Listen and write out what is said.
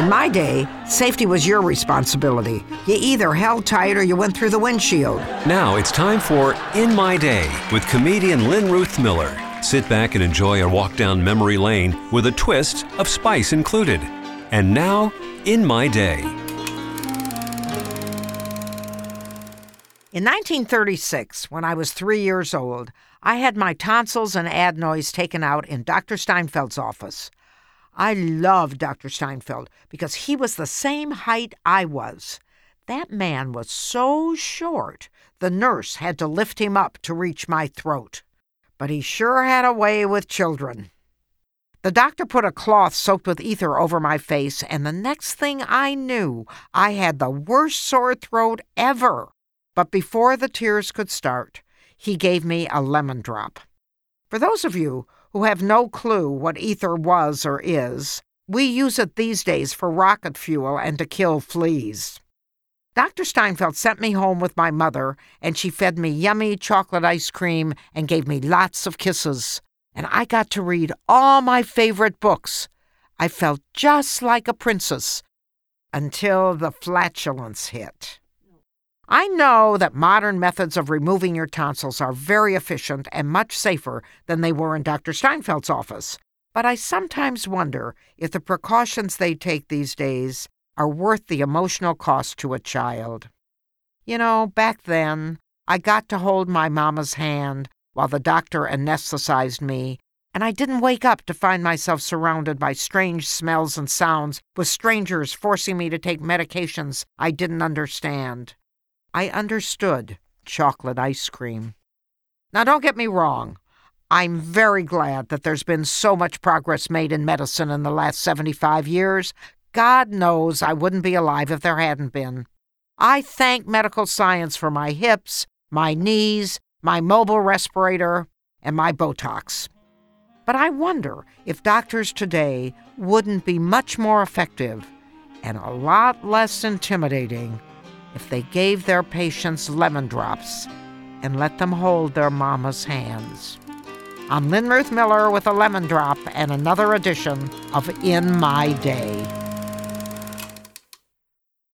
In my day, safety was your responsibility. You either held tight or you went through the windshield. Now it's time for In My Day with comedian Lynn Ruth Miller. Sit back and enjoy a walk down memory lane with a twist of spice included. And now, In My Day. In 1936, when I was three years old, I had my tonsils and adenoids taken out in Dr. Steinfeld's office. I loved Dr. Steinfeld because he was the same height I was. That man was so short, the nurse had to lift him up to reach my throat. But he sure had a way with children. The doctor put a cloth soaked with ether over my face, and the next thing I knew, I had the worst sore throat ever. But before the tears could start, he gave me a lemon drop. For those of you who have no clue what ether was or is, we use it these days for rocket fuel and to kill fleas. Dr. Steinfeld sent me home with my mother, and she fed me yummy chocolate ice cream and gave me lots of kisses. And I got to read all my favorite books. I felt just like a princess until the flatulence hit. I know that modern methods of removing your tonsils are very efficient and much safer than they were in Dr. Steinfeld's office, but I sometimes wonder if the precautions they take these days are worth the emotional cost to a child. You know, back then, I got to hold my mama's hand while the doctor anesthetized me, and I didn't wake up to find myself surrounded by strange smells and sounds, with strangers forcing me to take medications I didn't understand. I understood chocolate ice cream. Now, don't get me wrong. I'm very glad that there's been so much progress made in medicine in the last 75 years. God knows I wouldn't be alive if there hadn't been. I thank medical science for my hips, my knees, my mobile respirator, and my Botox. But I wonder if doctors today wouldn't be much more effective and a lot less intimidating if they gave their patients lemon drops and let them hold their mama's hands. I'm Lynn Ruth Miller with a lemon drop and another edition of In My Day.